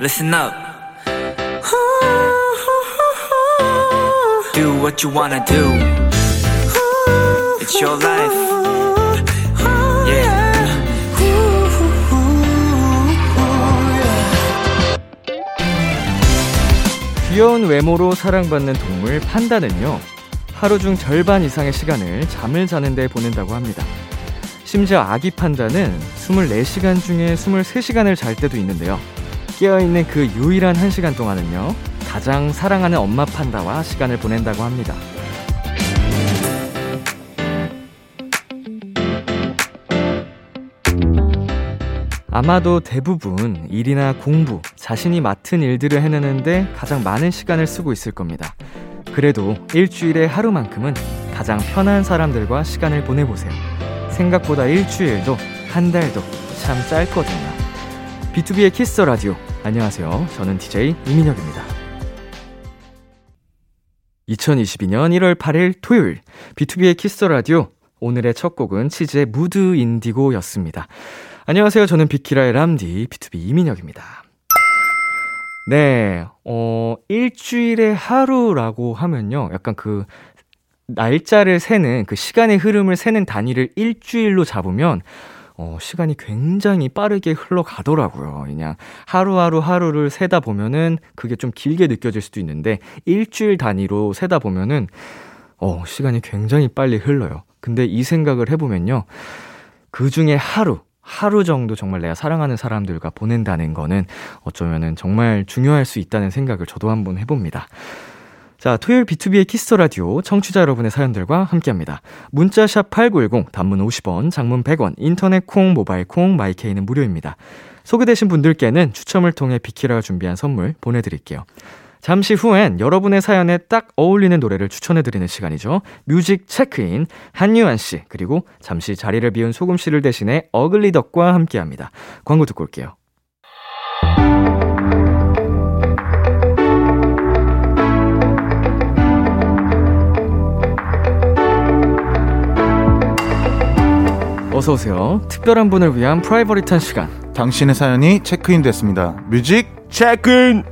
listen up. Do what you wanna do. It's your life. Yeah. 귀여운 외모로 사랑받는 동물 판다는요, 하루 중 절반 이상의 시간을 잠을 자는 데 보낸다고 합니다. 심지어 아기 판다는 24시간 중에 23시간을 잘 때도 있는데요. 깨어있는 그 유일한 1시간 동안은요, 가장 사랑하는 엄마 판다와 시간을 보낸다고 합니다. 아마도 대부분 일이나 공부, 자신이 맡은 일들을 해내는데 가장 많은 시간을 쓰고 있을 겁니다. 그래도 일주일에 하루만큼은 가장 편한 사람들과 시간을 보내보세요. 생각보다 일주일도 한 달도 참 짧거든요. 비투비의 키스 더 라디오. 안녕하세요. 저는 DJ 이민혁입니다. 2022년 1월 8일 토요일 비투비의 키스 더 라디오. 오늘의 첫 곡은 치즈의 Mood Indigo였습니다. 안녕하세요. 저는 비키라의 람디 B2B 이민혁입니다. 네, 어, 일주일에 하루라고 하면요. 약간 그 날짜를 세는 그 시간의 흐름을 세는 단위를 일주일로 잡으면 어, 시간이 굉장히 빠르게 흘러가더라고요. 그냥 하루하루 하루를 세다 보면은 그게 좀 길게 느껴질 수도 있는데 일주일 단위로 세다 보면은 어, 시간이 굉장히 빨리 흘러요. 근데 이 생각을 해보면요. 그 중에 하루, 하루 정도 정말 내가 사랑하는 사람들과 보낸다는 거는 어쩌면은 정말 중요할 수 있다는 생각을 저도 한번 해봅니다. 자, 토요일 비투비의 키스 더 라디오 청취자 여러분의 사연들과 함께 합니다. 문자 샵 8910 단문 50원, 장문 100원, 인터넷 콩, 모바일 콩, 마이케이는 무료입니다. 소개되신 분들께는 추첨을 통해 비키라가 준비한 선물 보내 드릴게요. 잠시 후엔 여러분의 사연에 딱 어울리는 노래를 추천해드리는 시간이죠. 뮤직 체크인, 한요한 씨, 그리고 잠시 자리를 비운 소금 씨를 대신해 어글리덕과 함께 합니다. 광고 듣고 올게요. 어서 오세요. 특별한 분을 위한 프라이버릿한 시간. 당신의 사연이 체크인 됐습니다. 뮤직 체크인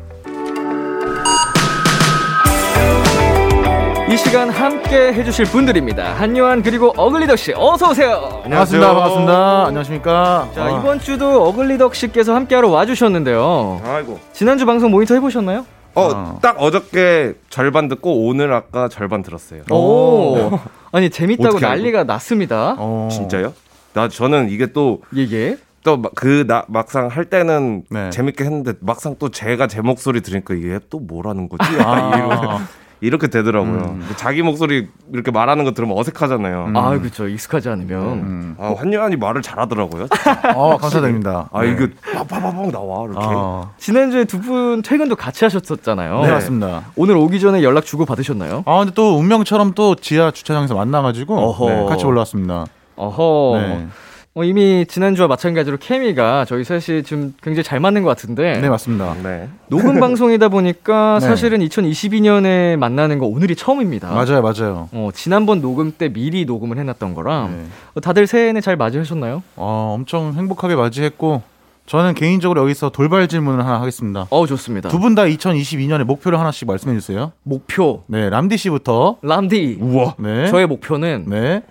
이 시간 함께 해주실 분들입니다. 한요한 그리고 어글리덕 씨 어서 오세요. 반갑습니다. 반갑습니다. 안녕하십니까? 자 아, 이번 주도 어글리덕 씨께서 함께하러 와주셨는데요. 아이고 지난주 방송 모니터 해보셨나요? 어 어. 딱 어저께 절반 듣고 오늘 아까 절반 들었어요 오. 아니 재밌다고? 난리가 났습니다. 어. 진짜요? 나 저는 이게 또 예예. 또그나 막상 할 때는 네. 재밌게 했는데 막상 또 제가 제 목소리 들으니까 이게 또 뭐라는 거지? 아, 이렇게 되더라고요. 음. 자기 목소리 이렇게 말하는 거 들으면 어색하잖아요. 음. 아 그렇죠 익숙하지 않으면. 음. 아 환영한이 말을 잘하더라고요. 어, 감사드립니다. 아 네. 이거 빠바바박 나와 이렇게. 아, 지난주에 두 분 퇴근도 같이 하셨었잖아요. 네, 맞습니다. 오늘 오기 전에 연락 주고 받으셨나요? 아, 근데 또 운명처럼 또 지하 주차장에서 만나 가지고 어허. 네, 같이 올라왔습니다. 어허. 네. 어, 이미 지난주와 마찬가지로 케미가 저희 셋이 좀 굉장히 잘 맞는 것 같은데 네, 맞습니다. 네. 녹음 방송이다 보니까 네. 사실은 2022년에 만나는 거 오늘이 처음입니다. 맞아요, 맞아요. 어, 지난번 녹음 때 미리 녹음을 해놨던 거랑 네. 어, 다들 새해는 잘 맞이하셨나요? 어, 엄청 행복하게 맞이했고 저는 개인적으로 여기서 돌발 질문을 하나 하겠습니다. 어 좋습니다. 두 분 다 2022년에 목표를 하나씩 말씀해 주세요. 목표 네, 람디 씨부터. 람디 우와. 네. 저의 목표는 네.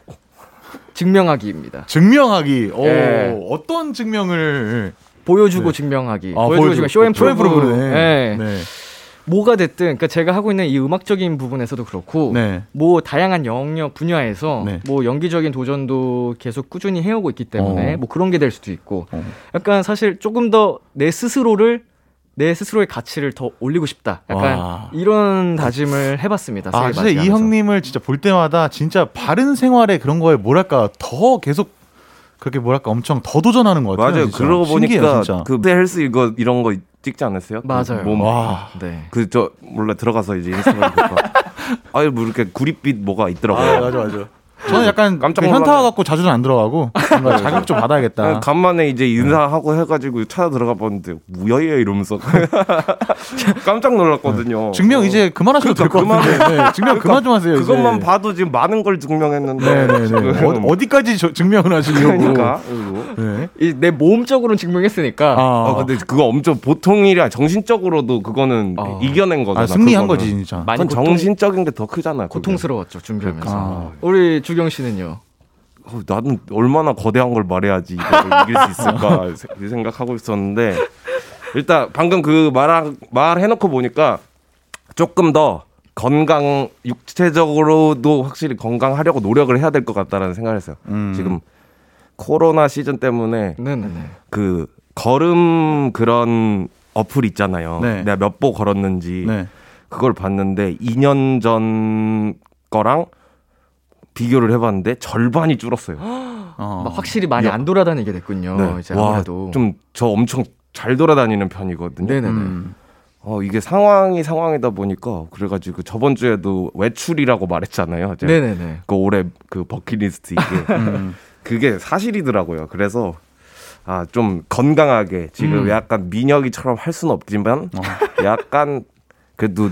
증명하기입니다. 증명하기. 오, 예. 어떤 증명을 보여주고 네. 증명하기. 아, 보여주고 보여주고. 증명, show and show and prove. prove네. 네. 네. 뭐가 됐든 그러니까 제가 하고 있는 이 음악적인 부분에서도 그렇고 네. 뭐 다양한 영역 분야에서 네. 뭐 연기적인 도전도 계속 꾸준히 해오고 있기 때문에 어. 뭐 그런 게 될 수도 있고 어. 약간 사실 조금 더 내 스스로를 내 스스로의 가치를 더 올리고 싶다. 약간 와. 이런 다짐을 해봤습니다. 아, 진짜 이 맞이하면서. 형님을 진짜 볼 때마다 진짜 바른 생활에 그런 거에 뭐랄까 더 계속 그렇게 뭐랄까 엄청 더 도전하는 것 같아요. 맞아요. 진짜. 그러고 신기해요, 보니까 진짜. 그 헬스 이거 이런 거 찍지 않았어요? 그 맞아요. 몸. 와. 네. 그 저 몰래 들어가서 이제 인스타그램 볼까. 아유 뭐 이렇게 구릿빛 뭐가 있더라고요. 아, 맞아 맞아. 저는 약간 깜짝. 현타 갖고 자주는 안 들어가고 뭔가 자극 좀 받아야겠다. 간만에 이제 인사하고 해가지고 찾아 들어가 봤는데 뭐야 얘 이러면서 깜짝 놀랐거든요. 증명 이제 그만하셔도 될것 그러니까 같은데. 네, 증명 그만 좀 하세요. 이제. 그것만 봐도 지금 많은 걸 증명했는데. 어, 어디까지 저- 증명을 하시려고? 그러니까. 네. 이내 몸적으로는 증명했으니까. 아, 아, 근데 그거 엄청 보통 일이 아니라 정신적으로도 그거는 어. 이겨낸 거잖아. 아, 승리한 그거는. 거지 진짜. 많이 정신적인 게 더 크잖아요. 그게. 고통스러웠죠 준비하면서. 아. 우리 주경 씨는요? 어, 나는 얼마나 거대한 걸 말해야지 이걸 이길 수 있을까 세- 생각하고 있었는데 일단 방금 그 말, 말 해놓고 보니까 조금 더 건강 육체적으로도 확실히 건강하려고 노력을 해야 될 것 같다라는 생각을 했어요. 음. 지금 코로나 시즌 때문에 네네네. 그 걸음 그런 어플 있잖아요. 네. 내가 몇 보 걸었는지 네. 그걸 봤는데 2년 전 거랑 비교를 해봤는데 절반이 줄었어요. 어. 막 확실히 많이 안 돌아다니게 됐군요. 이제 와, 아무래도. 좀 저 엄청 잘 돌아다니는 편이거든요. 네네네. 음. 어, 이게 상황이 상황이다 보니까 그래가지고 저번 주에도 외출이라고 말했잖아요. 제가 네네네. 그 올해 그 버킷리스트 이게 음. 그게 사실이더라고요. 그래서 아 좀 건강하게 지금 음. 약간 민혁이처럼 할 수는 없지만 약간 그래도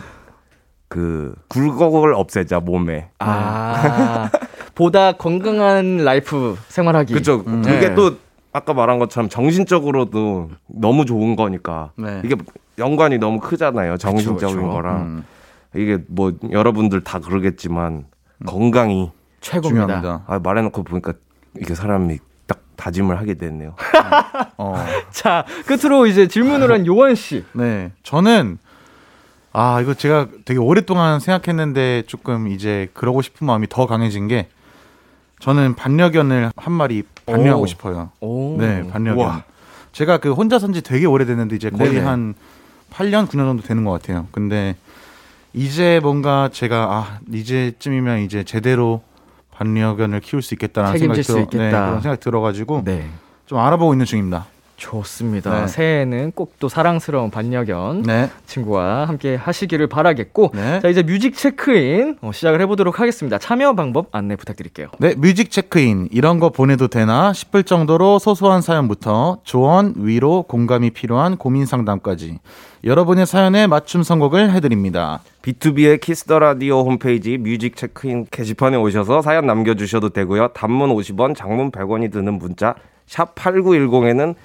그 굴곡을 없애자 몸에. 아 보다 건강한 라이프 생활하기. 그죠. 음. 그게 네. 또 아까 말한 것처럼 정신적으로도 너무 좋은 거니까 네. 이게 연관이 너무 크잖아요. 정신적인 그쵸, 그쵸. 거랑 음. 이게 뭐 여러분들 다 그러겠지만 건강이 최고입니다. 중요합니다. 아, 말해놓고 보니까 이게 사람이 딱 다짐을 하게 됐네요. 어. 자 끝으로 이제 질문을 한 요한 씨. 네. 저는 아, 이거 제가 되게 오랫동안 생각했는데 조금 이제 그러고 싶은 마음이 더 강해진 게 저는 반려견을 한 마리 반려하고 오. 싶어요. 오. 네, 반려견. 우와. 제가 그 혼자 산지 되게 오래됐는데 이제 거의 네네. 한 8년, 9년 정도 되는 것 같아요. 근데 이제 뭔가 제가 아, 이제쯤이면 이제 제대로 반려견을 키울 수 있겠다라는 생각이 수 들어, 네. 그런 생각이 들어가지고 네. 좀 알아보고 있는 중입니다. 좋습니다. 네. 새해에는 꼭 또 사랑스러운 반려견 네. 친구와 함께 하시기를 바라겠고 네. 자 이제 뮤직 체크인 어, 시작을 해보도록 하겠습니다. 참여 방법 안내 부탁드릴게요. 네, 뮤직 체크인 이런 거 보내도 되나 싶을 정도로 소소한 사연부터 조언, 위로, 공감이 필요한 고민 상담까지 여러분의 사연에 맞춤 선곡을 해드립니다. 비투비의 키스 더 라디오 홈페이지 뮤직 체크인 게시판에 오셔서 사연 남겨주셔도 되고요. 단문 50원, 장문 100원이 드는 문자 샵 8910에는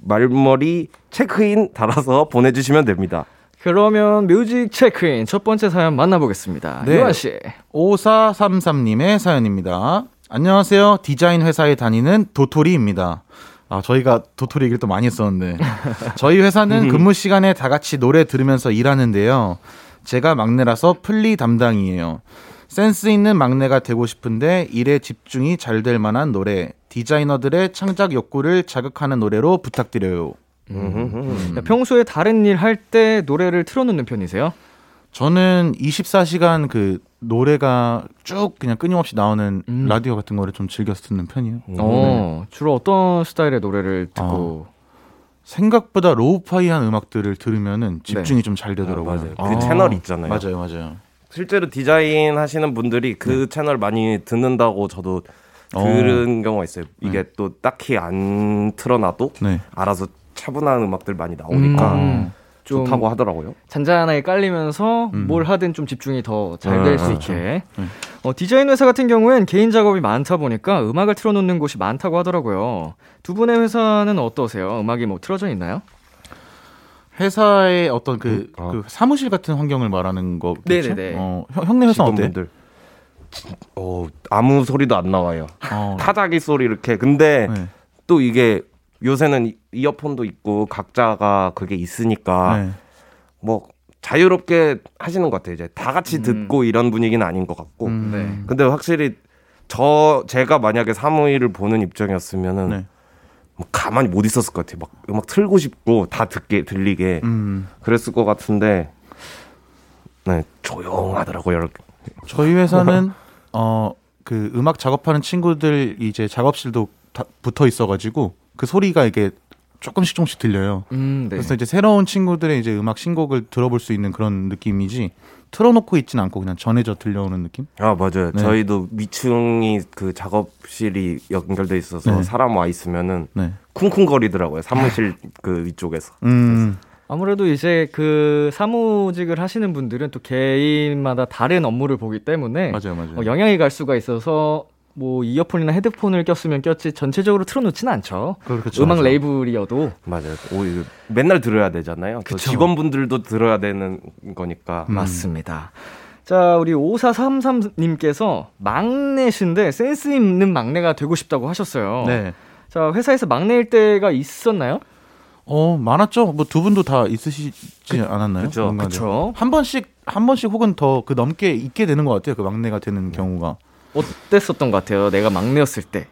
말머리 체크인 달아서 보내주시면 됩니다. 그러면 뮤직 체크인 첫 번째 사연 만나보겠습니다. 네. 요한 씨. 5433님의 사연입니다. 안녕하세요. 디자인 회사에 다니는 도토리입니다. 아, 저희가 도토리 얘기를 또 많이 했었는데. 저희 회사는 근무 시간에 다 같이 노래 들으면서 일하는데요. 제가 막내라서 플리 담당이에요. 센스 있는 막내가 되고 싶은데 일에 집중이 잘 될 만한 노래, 디자이너들의 창작 욕구를 자극하는 노래로 부탁드려요. 야, 평소에 다른 일 할 때 노래를 틀어놓는 편이세요? 저는 24시간 그 노래가 쭉 그냥 끊임없이 나오는 음. 라디오 같은 거를 좀 즐겨서 듣는 편이에요. 어, 주로 어떤 스타일의 노래를 듣고 생각보다 로우파이한 음악들을 들으면은 집중이 좀잘 되더라고요. 맞아요. 그 아, 채널 있잖아요. 맞아요, 맞아요. 실제로 디자인 하시는 분들이 그 채널 많이 듣는다고 저도 어. 들은 경우가 있어요. 이게 또 딱히 안 틀어놔도 네. 알아서 차분한 음악들 많이 나오니까 음, 좀 좋다고 하더라고요. 잔잔하게 깔리면서 음. 뭘 하든 좀 집중이 더 잘 될수 음, 있게. 음. 어, 디자인 회사 같은 경우엔 개인 작업이 많다 보니까 음악을 틀어놓는 곳이 많다고 하더라고요. 두 분의 회사는 어떠세요? 음악이 뭐 틀어져 있나요? 회사의 어떤 그, 아. 그 사무실 같은 환경을 말하는 거겠죠? 네네네. 어, 형, 형네 회사 어때? 어, 아무 소리도 안 나와요. 어, 타자기 소리 이렇게. 근데 네. 또 이게 요새는 이- 이어폰도 있고 각자가 그게 있으니까 네. 뭐 자유롭게 하시는 것 같아요. 이제 다 같이 음. 듣고 이런 분위기는 아닌 것 같고. 음, 네. 근데 확실히 저 제가 만약에 사무일을 보는 입장이었으면은 네. 뭐 가만히 못 있었을 것 같아요. 막 음악 틀고 싶고 다 듣게 들리게 음, 그랬을 것 같은데 네 조용하더라고요. 이렇게. 저희 회사는 어, 그 음악 작업하는 친구들 이제 작업실도 다 붙어 있어가지고 그 소리가 이게 조금씩 조금씩 들려요. 음, 네. 그래서 이제 새로운 친구들의 이제 음악 신곡을 들어볼 수 있는 그런 느낌이지 틀어놓고 있진 않고 그냥 전해져 들려오는 느낌? 아 맞아요. 네. 저희도 위층이 그 작업실이 연결돼 있어서 네. 사람 와 있으면은 네. 쿵쿵거리더라고요. 사무실 그 위쪽에서. 음, 아무래도 이제 그 사무직을 하시는 분들은 또 개인마다 다른 업무를 보기 때문에 맞아요, 맞아요. 어, 영향이 갈 수가 있어서 뭐 이어폰이나 헤드폰을 꼈으면 꼈지 전체적으로 틀어놓지는 않죠. 그렇죠, 음악 맞아요. 레이블이어도 맞아요. 오, 이거 맨날 들어야 되잖아요. 또 그쵸. 직원분들도 들어야 되는 거니까. 음. 맞습니다. 자, 우리 5433님께서 막내신데 센스 있는 막내가 되고 싶다고 하셨어요. 네. 자, 회사에서 막내일 때가 있었나요? 어 많았죠. 뭐 두 분도 다 있으시지 않았나요? 그쵸. 뭔가 그쵸. 한 번씩 한 번씩 혹은 더 그 넘게 있게 되는 것 같아요. 그 막내가 되는 경우가. 어땠었던 것 같아요? 내가 막내였을 때.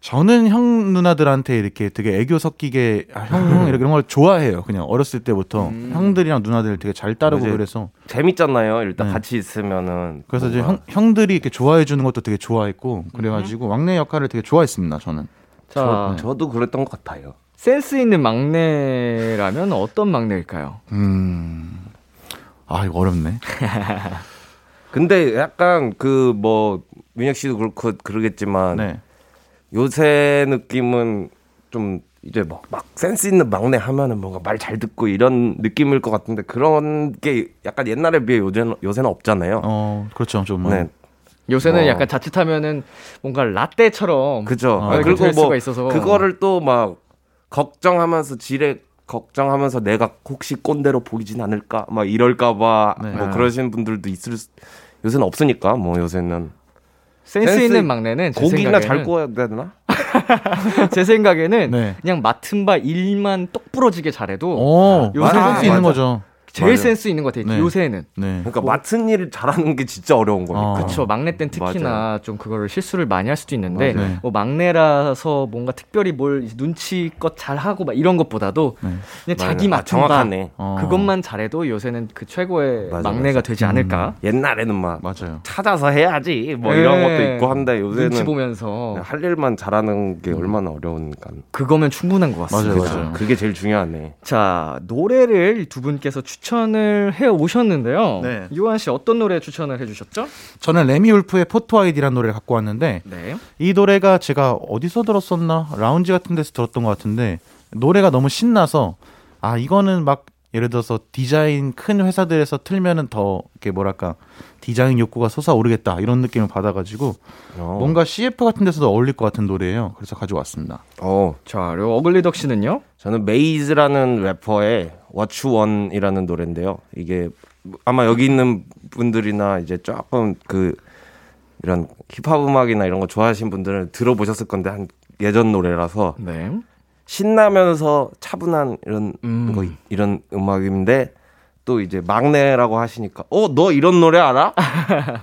저는 형 누나들한테 이렇게 되게 애교 섞이게 아, 형, 형 이렇게 이런 걸 좋아해요. 그냥 어렸을 때부터 음. 형들이랑 누나들 되게 잘 따르고. 그래서 재밌잖아요. 일단 네. 같이 있으면은. 그래서 이제 뭔가. 형, 형들이 이렇게 좋아해 주는 것도 되게 좋아했고 그래가지고 막내 역할을 되게 좋아했습니다. 저는. 자, 네. 저도 그랬던 것 같아요. 센스 있는 막내라면 어떤 막내일까요? 음. 아 이거 어렵네. 근데 약간 그 뭐 민혁 씨도 그렇고 그러겠지만 네. 요새 느낌은 좀 이제 뭐막 센스 있는 막내 하면은 뭔가 말 잘 듣고 이런 느낌일 것 같은데 그런 게 약간 옛날에 비해 요새는 요새는 없잖아요. 어 그렇죠 좀. 네, 요새는 뭐. 약간 자칫하면 뭔가 라떼처럼 그죠. 아, 아, 그리고 될뭐 있어서. 그거를 또 막 걱정하면서 지레 걱정하면서 내가 혹시 꼰대로 보이진 않을까 막 이럴까봐 네. 뭐 그러신 분들도 있을 수, 요새는 없으니까 뭐 요새는 센스, 센스 있는 막내는 제 고기나 잘 생각에는, 구워야 되나? 제 생각에는 네. 그냥 맡은 바 일만 똑 부러지게 잘해도 오, 요새 요새 수 있는. 거죠. 제일 맞아요. 센스 있는 것 같아요. 네. 요새는. 네. 그러니까 맡은 일을 잘하는 게 진짜 어려운 거니까. 어. 그렇죠. 막내 땐 특히나 맞아요. 좀 그거를 실수를 많이 할 수도 있는데 맞아요. 네. 뭐 막내라서 뭔가 특별히 뭘 눈치껏 잘하고 막 이런 것보다도 네. 그냥 자기 맞아요. 아, 맡은 바 정확하네. 어. 그것만 잘해도 요새는 그 최고의 맞아, 막내가 맞아. 되지 않을까. 옛날에는 막 맞아요. 찾아서 해야지 뭐 이런 네. 것도 있고 한데 눈치 요새는 보면서 그냥 할 일만 잘하는 게 얼마나 어려운가. 그거면 충분한 것 같습니다. 맞아요, 맞아요. 그게 제일 중요하네. 자, 노래를 두 분께서 추 천을 해 오셨는데요. 네. 유한 씨 어떤 노래 추천을 해 주셨죠? 저는 레미 울프의 포토 아이디라는 노래를 갖고 왔는데 네. 이 노래가 제가 어디서 들었었나 라운지 같은 데서 들었던 것 같은데 노래가 너무 신나서 아 이거는 막 예를 들어서 디자인 큰 회사들에서 틀면은 더 이렇게 뭐랄까 디자인 욕구가 솟아오르겠다 이런 느낌을 받아가지고 어. 뭔가 CF 같은 데서도 어울릴 것 같은 노래예요. 그래서 가져왔습니다. 어, 자, 그리고 어글리덕 씨는요? 저는 메이즈라는 래퍼의 What You Want이라는 노래인데요. 이게 아마 여기 있는 분들이나 이제 조금 그 이런 힙합 음악이나 이런 거 좋아하시는 분들은 들어보셨을 건데 한 예전 노래라서 네. 신나면서 차분한 이런 음. 거 이런 음악인데 또 이제 막내라고 하시니까 어 너 이런 노래 알아?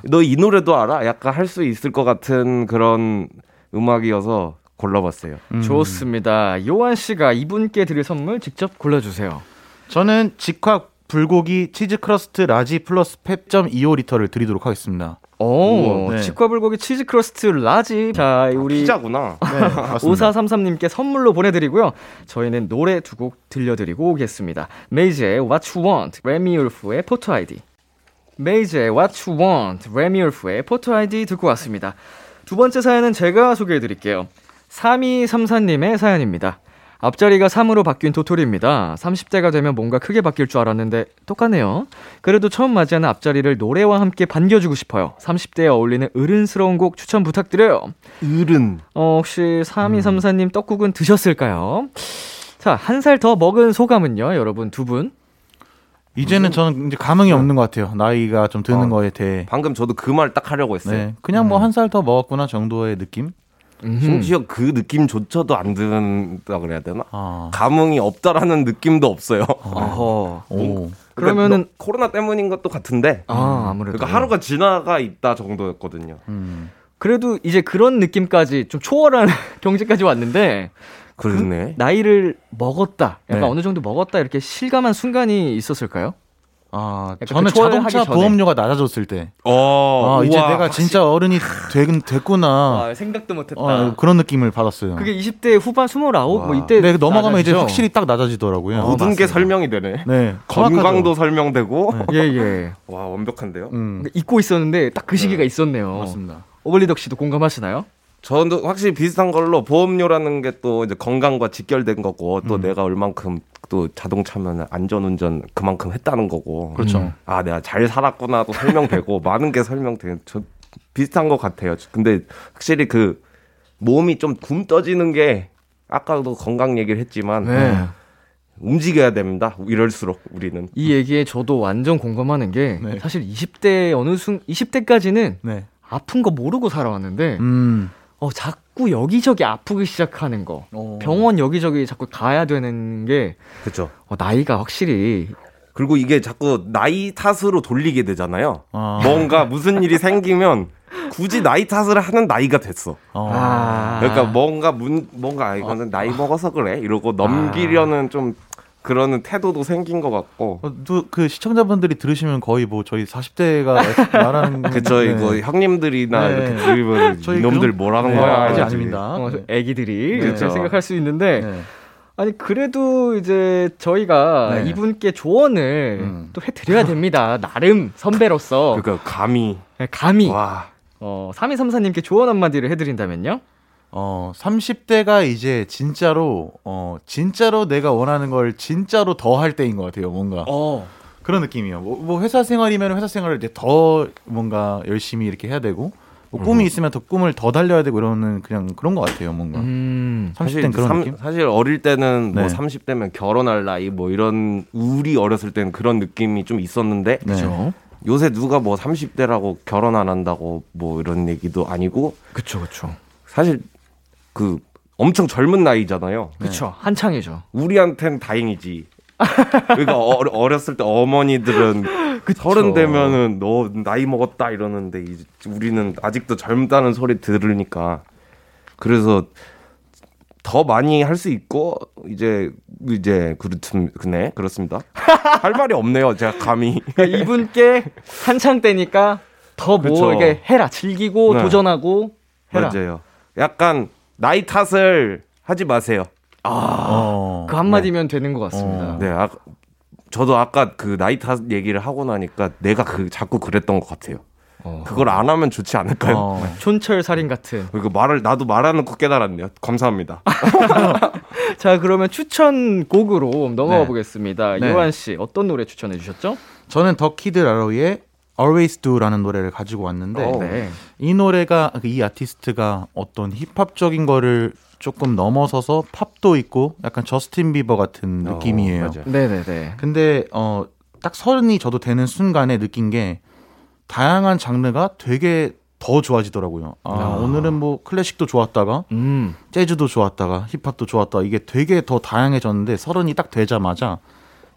너 이 노래도 알아? 약간 할 수 있을 것 같은 그런 음악이어서 골라봤어요. 음. 좋습니다. 요한 씨가 이분께 드릴 선물 직접 골라 주세요. 저는 직화 불고기 치즈 크러스트 라지 플러스 펩시 1.25리터를 드리도록 하겠습니다. 오, 네. 직화 불고기 치즈 크러스트 라지. 자, 우리 피자구나. 네, 맞습니다. 5433님께 선물로 보내드리고요. 저희는 노래 두 곡 들려드리고 오겠습니다. 메이즈의 What You Want, 레미울프의 Photo ID. 메이즈의 What You Want, 레미울프의 Photo ID 듣고 왔습니다. 두 번째 사연은 제가 소개해드릴게요. 3234님의 사연입니다. 앞자리가 3으로 바뀐 도토리입니다. 30대가 되면 뭔가 크게 바뀔 줄 알았는데 똑같네요. 그래도 처음 맞이하는 앞자리를 노래와 함께 반겨주고 싶어요. 30대에 어울리는 어른스러운 곡 추천 부탁드려요. 어른. 어, 혹시 3234님 떡국은 드셨을까요? 자, 한 살 더 먹은 소감은요, 여러분 두 분? 이제는 저는 이제 감흥이 없는 것 같아요. 나이가 좀 드는 어. 거에 대해. 방금 저도 그 말 딱 하려고 했어요. 네, 그냥 뭐 한 살 더 먹었구나 정도의 느낌. 심지어 그 느낌조차도 안 든다 그래야 되나? 아, 감흥이 없다라는 느낌도 없어요. 어허. 오, 그러니까 그러면은- 너- 코로나 때문인 것도 같은데. 아, 아무래도. 그러니까 하루가 지나가 있다 정도였거든요. 음. 그래도 이제 그런 느낌까지 좀 초월한 경지까지 왔는데, 그러네. 나이를 먹었다. 약간 네. 어느 정도 먹었다. 이렇게 실감한 순간이 있었을까요? 아, 저는 그 자동차. 보험료가 낮아졌을 때. 어, 아, 이제 우와. 내가 진짜 어른이 되, 됐구나. 아, 생각도 못했다. 어, 그런 느낌을 받았어요. 그게 20대 후반 29? 뭐 와. 이때 네, 넘어가면 이제 낮아지죠? 확실히 딱 낮아지더라고요. 모든 게 설명이 되네. 네. 건강도 설명되고. 예, 예. 와, 완벽한데요? 음, 잊고 있었는데 딱 그 시기가 있었네요. 맞습니다. 오블리덕 씨도 공감하시나요? 저도 확실히 비슷한 걸로 보험료라는 게 또 이제 건강과 직결된 거고 또 음. 내가 얼만큼 또 자동차면 안전운전 그만큼 했다는 거고. 그렇죠. 음. 아, 내가 잘 살았구나도 설명되고 많은 게 설명돼. 저 비슷한 것 같아요. 근데 확실히 그 몸이 좀 굼 떠지는 게 아까도 건강 얘기를 했지만 네. 움직여야 됩니다. 이럴수록 우리는. 이 얘기에 저도 완전 공감하는 게 네. 사실 20대 어느 순 20대까지는 네. 아픈 거 모르고 살아왔는데 음. 어 자꾸 여기저기 아프기 시작하는 거. 어. 병원 여기저기 자꾸 가야 되는 게 그렇죠. 어, 나이가 확실히 그리고 이게 자꾸 나이 탓으로 돌리게 되잖아요. 아. 뭔가 무슨 일이 생기면 굳이 나이 탓을 하는 나이가 됐어. 어. 아. 그러니까 뭔가 문 뭔가 아, 이거는 나이 먹어서 그래 이러고 넘기려는 좀 그러는 태도도 생긴 것 같고. 어, 또그 시청자분들이 들으시면 거의 뭐 저희 40대가 말하는 그쵸 네. 이거 형님들이나 네. 이렇게 들으면 저희 이놈들 그런- 뭐라는 네, 거야 아직. 아닙니다. 어, 네. 애기들이 네. 이렇게 생각할 수 있는데 네. 아니 그래도 이제 저희가 네. 이분께 조언을 음. 또 해드려야 됩니다. 나름 선배로서 그러니까 감히 네, 감히 와 어, 3234님께 조언 한마디를 해드린다면요? 어, 30대가 이제 진짜로 어, 진짜로 내가 원하는 걸 진짜로 더 할 때인 것 같아요. 뭔가 어. 그런 느낌이에요. 뭐, 뭐 회사 생활이면 회사 생활을 이제 더 뭔가 열심히 이렇게 해야 되고 뭐 꿈이 있으면 더 꿈을 더 달려야 되고 이러는 그냥 그런 것 같아요. 뭔가 음. 30대는 그런 삼- 느낌. 사실 어릴 때는 뭐 네. 30대면 결혼할 나이 뭐 이런 우리 어렸을 때는 그런 느낌이 좀 있었는데 네. 그죠. 요새 누가 뭐 30대라고 결혼 안 한다고 뭐 이런 얘기도 아니고 그쵸, 그쵸. 사실 그 엄청 젊은 나이잖아요. 그쵸. 한창이죠. 우리한텐 다행이지. 그러니까 어, 어렸을 때 어머니들은. 서른 되면은 너 나이 먹었다 이러는데 이제 우리는 아직도 젊다는 소리 들으니까 그래서 더 많이 할 수 있고 이제 이제 그렇tum 그네 그렇습니다. 할 말이 없네요. 제가 감히 그러니까 이분께 한창 때니까 더 뭐. 이렇게 해라. 즐기고 네. 도전하고 해라. 맞아요. 약간 나이 탓을 하지 마세요. 어. 그 한마디면 되는 것 같습니다. 어. 네, 아, 저도 아까 그 나이 탓 얘기를 하고 나니까 내가 그 자꾸 그랬던 것 같아요. 어. 그걸 안 하면 좋지 않을까요? 어. 촌철 살인 같은. 이거 말을 나도 말하는 거 깨달았네요. 감사합니다. 자, 그러면 추천곡으로 넘어가 네. 보겠습니다. 네. 요한 씨, 어떤 노래 추천해 주셨죠? 저는 The Kid LAROI의 Always Do라는 노래를 가지고 왔는데 어. 네. 이 노래가 그이 아티스트가 어떤 힙합적인 거를 조금 넘어서서 팝도 있고 약간 저스틴 비버 같은 느낌이에요. 어, 맞아요. 네네네. 근데 어 딱 서른이 저도 되는 순간에 느낀 게 다양한 장르가 되게 더 좋아지더라고요. 아, 아. 오늘은 뭐 클래식도 좋았다가 음. 재즈도 좋았다가 힙합도 좋았다. 이게 되게 더 다양해졌는데 서른이 딱 되자마자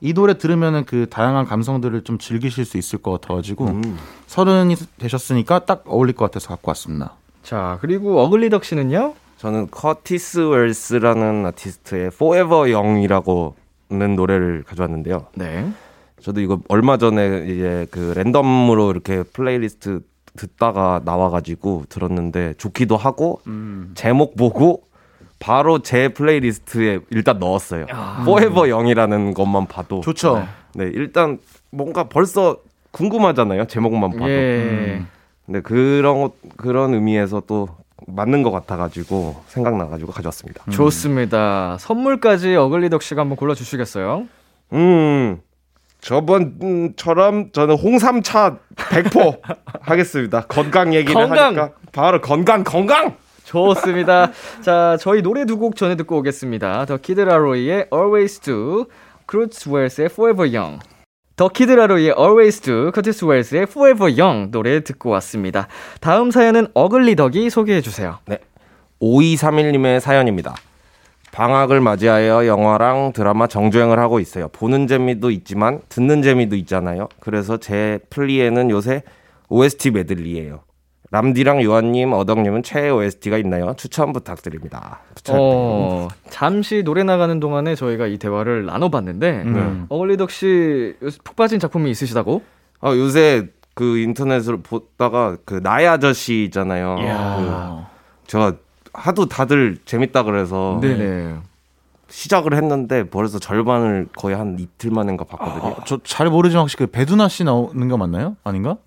이 노래 들으면은 그 다양한 감성들을 좀 즐기실 수 있을 것 같아가지고 음. 서른이 되셨으니까 딱 어울릴 것 같아서 갖고 왔습니다. 자, 그리고 어글리덕 씨는요? 저는 커티스 웰스라는 아티스트의 Forever Young이라고는 노래를 가져왔는데요. 네. 저도 이거 얼마 전에 이제 그 랜덤으로 이렇게 플레이리스트 듣다가 나와가지고 들었는데 좋기도 하고 제목 보고 바로 제 playlist에 일단 넣었어요. 아. Forever Young이라는 것만 봐도 좋죠. 네, 일단 뭔가 벌써 궁금하잖아요. 제목만 봐도. 예. 근데 그런 것- 그런 의미에서 또 맞는 것 같아가지고 생각나가지고 가져왔습니다. 좋습니다. 선물까지 어글리덕 씨가 한번 골라주시겠어요? 음, 저번처럼 저는 홍삼차 100% 하겠습니다. 건강 얘기를 건강! 하니까 바로 건강 건강. 좋습니다. 자, 저희 노래 두 곡 전에 듣고 오겠습니다. The Kid LAROI의 Always Do, 커티스 웰스의 Forever Young. The Kid LAROI의 Always Do, 커티스 웰스의 Forever Young 노래 듣고 왔습니다. 다음 사연은 어글리 덕이 소개해 주세요. 네, 5231님의 사연입니다. 방학을 맞이하여 영화랑 드라마 정주행을 하고 있어요. 보는 재미도 있지만 듣는 재미도 있잖아요. 그래서 제 플리에는 요새 OST 메들리예요. 람디랑 요한님, 어덕님은 최애 OST가 있나요? 추천 부탁드립니다. 어, 잠시 노래 나가는 동안에 저희가 이 대화를 나눠봤는데 음. 어글리덕 씨 푹 빠진 작품이 있으시다고? 아, 요새 그 인터넷을 보다가 그 나의 아저씨 있잖아요. 아. 그 제가 하도 다들 재밌다 그래서 네네. 시작을 했는데 벌써 절반을 거의 한 이틀 만인가 봤거든요. 저잘 모르지만 혹시 그 배두나 씨 나오는 거 맞나요? 아닌가?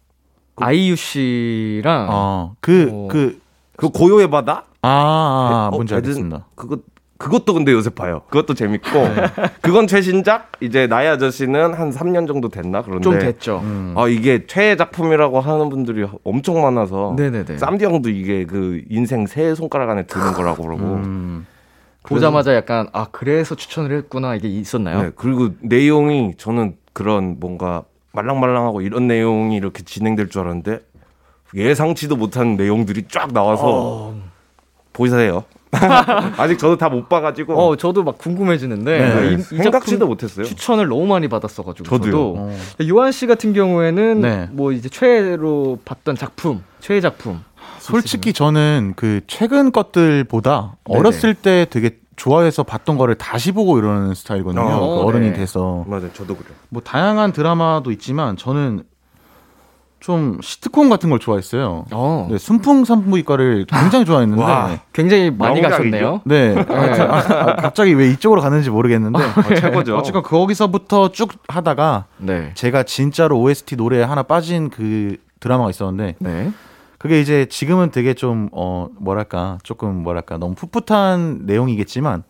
아이유 씨랑 아, 그, 어. 그, 그 고요의 바다? 아, 아, 어, 뭔지 배든- 알겠습니다. 그것 그것도 근데 요새 봐요. 그것도 재밌고 네. 그건 최신작. 이제 나의 아저씨는 한 3년 정도 됐나 그런데 좀 됐죠. 음. 아 이게 최애 작품이라고 하는 분들이 엄청 많아서 네네네. 쌈디 형도 이게 그 인생 세 손가락 안에 드는 거라고 그러고 음. 보자마자 약간 아 그래서 추천을 했구나 이게 있었나요? 네, 그리고 내용이 저는 그런 뭔가 말랑말랑하고 이런 내용이 이렇게 진행될 줄 알았는데 예상치도 못한 내용들이 쫙 나와서 어, 보이세요? 아직 저도 다 못 봐가지고 어, 저도 막 궁금해지는데 네. 이, 이 생각지도 작품 못했어요. 추천을 너무 많이 받았어가지고 저도요. 저도 어. 요한 씨 같은 경우에는 네. 뭐 이제 최애로 봤던 작품, 최애 작품. 솔직히 저는 그 최근 것들보다 네네. 어렸을 때 되게 좋아해서 봤던 거를 다시 보고 이러는 스타일이거든요. 어, 그 어른이 네. 돼서. 맞아요, 저도 그래요. 뭐 다양한 드라마도 있지만 저는 좀 시트콤 같은 걸 좋아했어요. 어, 네, 순풍산부인과를 굉장히 좋아했는데 와. 굉장히 많이? 가셨네요. 네, 아, 아, 갑자기 왜 이쪽으로 가는지 모르겠는데 최고죠. 어쨌건 거기서부터 쭉 하다가 네, 제가 진짜로 OST 노래에 하나 빠진 그 드라마가 있었는데 네. 그게 이제 지금은 되게 좀 어 뭐랄까 조금 뭐랄까 너무 풋풋한 내용이겠지만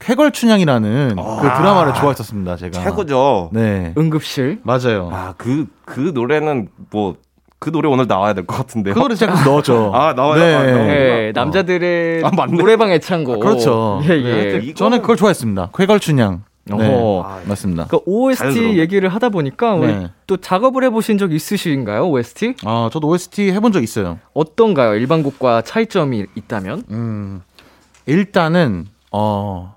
쾌걸춘향이라는 그 드라마를 좋아했었습니다 제가 최고죠. 네 응급실. 맞아요 아, 그, 그 노래는 뭐, 그 노래 오늘 나와야 될 것 같은데요. 그 노래 제가 넣었죠 아, 나와요? 네. 아? 네, 남자들의 아. 노래방 애창곡. 그렇죠 예, 네, 예. 하여튼 저는 그걸 좋아했습니다 쾌걸춘향 네 어허. 아, 맞습니다 그 OST 자연스러워. 얘기를 하다 보니까 우리 네. 또 작업을 해보신 적 있으신가요? OST? 아 저도 OST 해본 적 있어요 어떤가요? 일반 곡과 차이점이 있다면? 음 일단은 어.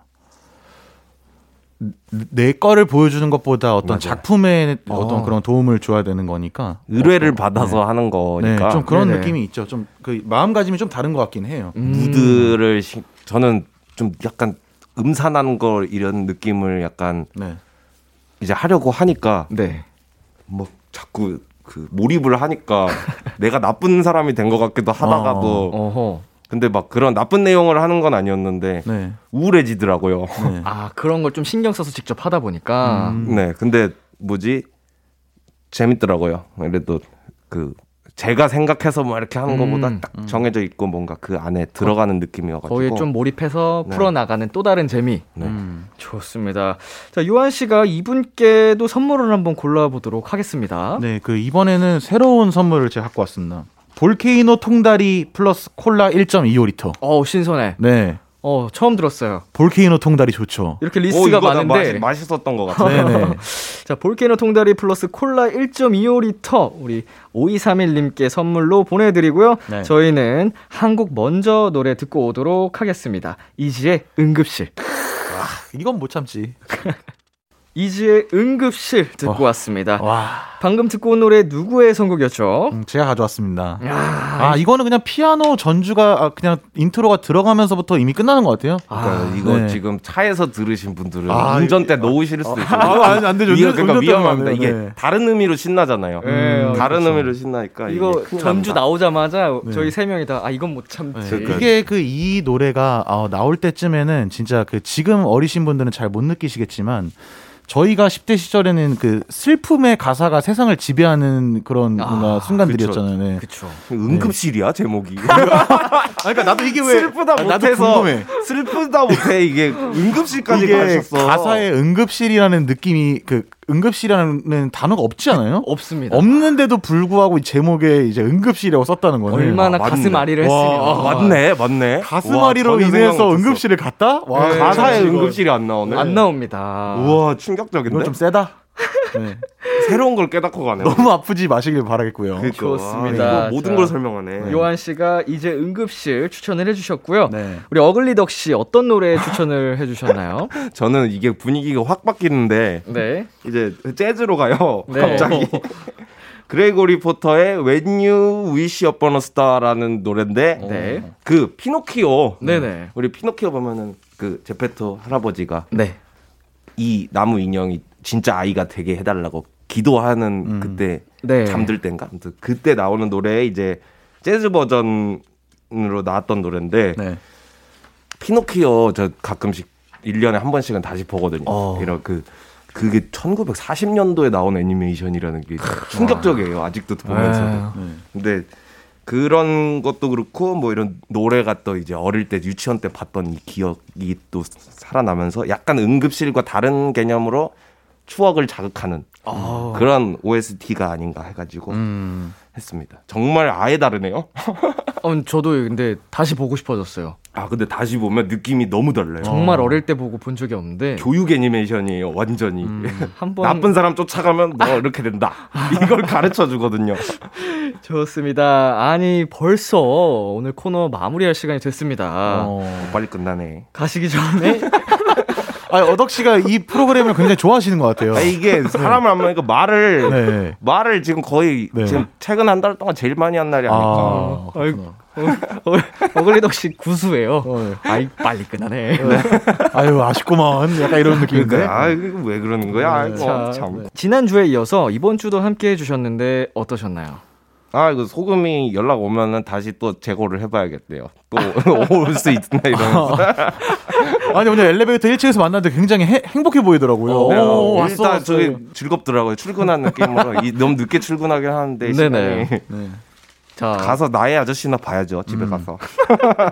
내 거를 보여주는 것보다 어떤 맞아요. 작품에 어떤 어. 그런 도움을 줘야 되는 거니까 의뢰를 받아서 하는 거니까. 네, 좀 그런 네네. 느낌이 있죠. 좀 그 마음가짐이 좀 다른 것 같긴 해요. 음. 무드를 시- 저는 좀 약간 음산한 걸 이런 느낌을 약간 네. 이제 하려고 하니까 네. 뭐 자꾸 그 몰입을 하니까 내가 나쁜 사람이 된 것 같기도 하다가도 어허. 근데 막 그런 나쁜 내용을 하는 건 아니었는데 네. 우울해지더라고요. 네. 아 그런 걸 좀 신경 써서 직접 하다 보니까 음. 네, 근데 뭐지 재밌더라고요. 그래도 그 제가 생각해서 뭐 이렇게 하는 음. 것보다 딱 정해져 있고 뭔가 그 안에 들어가는 느낌이어가지고 거기에 좀 몰입해서 네. 풀어나가는 또 다른 재미. 네. 음. 좋습니다. 자 요한 씨가 이분께도 선물을 한번 골라보도록 하겠습니다. 네, 그 이번에는 새로운 선물을 제가 갖고 왔습니다. 볼케이노 통다리 플러스 콜라 1.25리터. 어 신선해. 네. 어 처음 들었어요. 볼케이노 통다리 좋죠. 이렇게 오, 리스트가 나 많은데 맛있, 맛있었던 것 같아요. 네네. 자, 볼케이노 통다리 플러스 콜라 1.25리터 우리 5231님께 선물로 보내드리고요. 네. 저희는 한곡 먼저 노래 듣고 오도록 하겠습니다. izi의 응급실. 이건 못 참지. izi의 응급실 듣고 왔습니다. 와, 방금 듣고 온 노래 누구의 선곡이었죠? 음, 제가 가져왔습니다. 야, 아, 이거는 그냥 피아노 전주가 아, 그냥 인트로가 들어가면서부터 이미 끝나는 것 같아요. 그러니까 이거 네. 지금 차에서 들으신 분들은 아, 운전대 놓으실 수도 있어요. 아, 안- 안 되죠. 이거 운전- 그러니까 위험합니다. 안 이게. 네. 다른 의미로 신나잖아요. 네, 다른 그렇죠. 의미로 신나니까 이거 전주. 나오자마자 네. 저희 세 명이 다 아 이건 못 참지. 그러니까. 이게 그 이 노래가 어, 나올 때쯤에는 진짜 그 지금 어리신 분들은 잘 못 느끼시겠지만 저희가 10대 시절에는 그 슬픔의 가사가 세상을 지배하는 그런 아, 뭔가 순간들이었잖아요. 네. 그쵸. 응급실이야 제목이. 아, 그러니까 나도 이게 왜 슬프다 아, 나도 못해서 궁금해. 슬프다 못해 이게 응급실까지 이게 가셨어. 가사에 응급실이라는 느낌이 그 응급실이라는 단어가 없지 않아요? 없습니다. 없는데도 불구하고 이 제목에 이제 응급실이라고 썼다는 거는 얼마나 아, 맞네. 가슴 아리를 와, 했으면. 아, 맞네, 맞네. 가슴앓이로 인해서. 응급실을 갔다? 와, 네, 가사에 이거- 응급실이 안 나오네. 안 나옵니다. 우와 충격적인데. 이건 좀 세다. 네. 새로운 걸 깨닫고 가네. 너무 아프지 마시길 바라겠고요. 그러니까. 좋습니다. 아, 이거 모든 자, 걸 설명하네. 요한 씨가 이제 응급실 추천을 해주셨고요. 네. 우리 어글리덕 씨 어떤 노래 추천을 해주셨나요? 저는 이게 분위기가 확 바뀌는데 네. 이제 재즈로 가요. 네. 갑자기. 그레고리 포터의 When You Wish Upon a Star라는 노래인데 네. 그 피노키오 네네. 우리 피노키오 보면은 그 제페토 할아버지가 네. 이 나무 인형이 진짜 아이가 되게 해달라고 기도하는 음. 그때 네. 잠들 땐가 아무튼 그때 나오는 노래 이제 재즈 버전으로 나왔던 노래인데 네. 피노키오 저 가끔씩 1년에 한 번씩은 다시 보거든요. 어. 이런 그 그게 1940년도에 나온 애니메이션이라는 게 충격적이에요. 아직도 보면서. 아, 네. 근데 그런 것도 그렇고 뭐 이런 노래가 또 이제 어릴 때 유치원 때 봤던 이 기억이 또 살아나면서 약간 응급실과 다른 개념으로 추억을 자극하는 아. 그런 OST가 아닌가 해가지고 음. 했습니다. 정말 아예 다르네요. 어, 저도 근데 다시 보고 싶어졌어요. 아 근데 다시 보면 느낌이 너무 달라요. 정말 어릴 때 보고 본 적이 없는데 교육 애니메이션이에요, 완전히. 한번 나쁜 사람 쫓아가면 너 이렇게 된다. 이걸 가르쳐 주거든요. 좋습니다. 아니 벌써 오늘 코너 마무리할 시간이 됐습니다. 어. 빨리 끝나네. 가시기 전에 아, 어덕 씨가 이 프로그램을 굉장히 좋아하시는 것 같아요. 아, 이게 사람을 안 만나니까 말을 네. 말을 지금 거의 네. 지금 최근 한 달 동안 제일 많이 한 날이 아닐까. 아, 아이고. 그렇구나. 어, 어글리덕 씨 구수해요. 어, 네. 아이 빨리 끝나네. 아유, 아쉽구만. 약간 이런 느낌인데. 아, 이거 왜 그러는 거야? 아이고, 자, 참. 지난 주에 이어서 이번 주도 함께 해주셨는데 어떠셨나요? 아, 이거 소금이 연락 오면은 다시 또 재고를 해봐야겠대요. 또 올 수 있나 이러면서. 아니, 오늘 엘리베이터 1층에서 만났는데 굉장히 해- 행복해 보이더라고요. 오, 오, 왔어, 일단 왔어. 저기 즐겁더라고요. 출근한 느낌으로. 이, 너무 늦게 출근하긴 하는데 시간이 네네. 네. 자, 가서 나의 아저씨나 봐야죠. 집에 가서.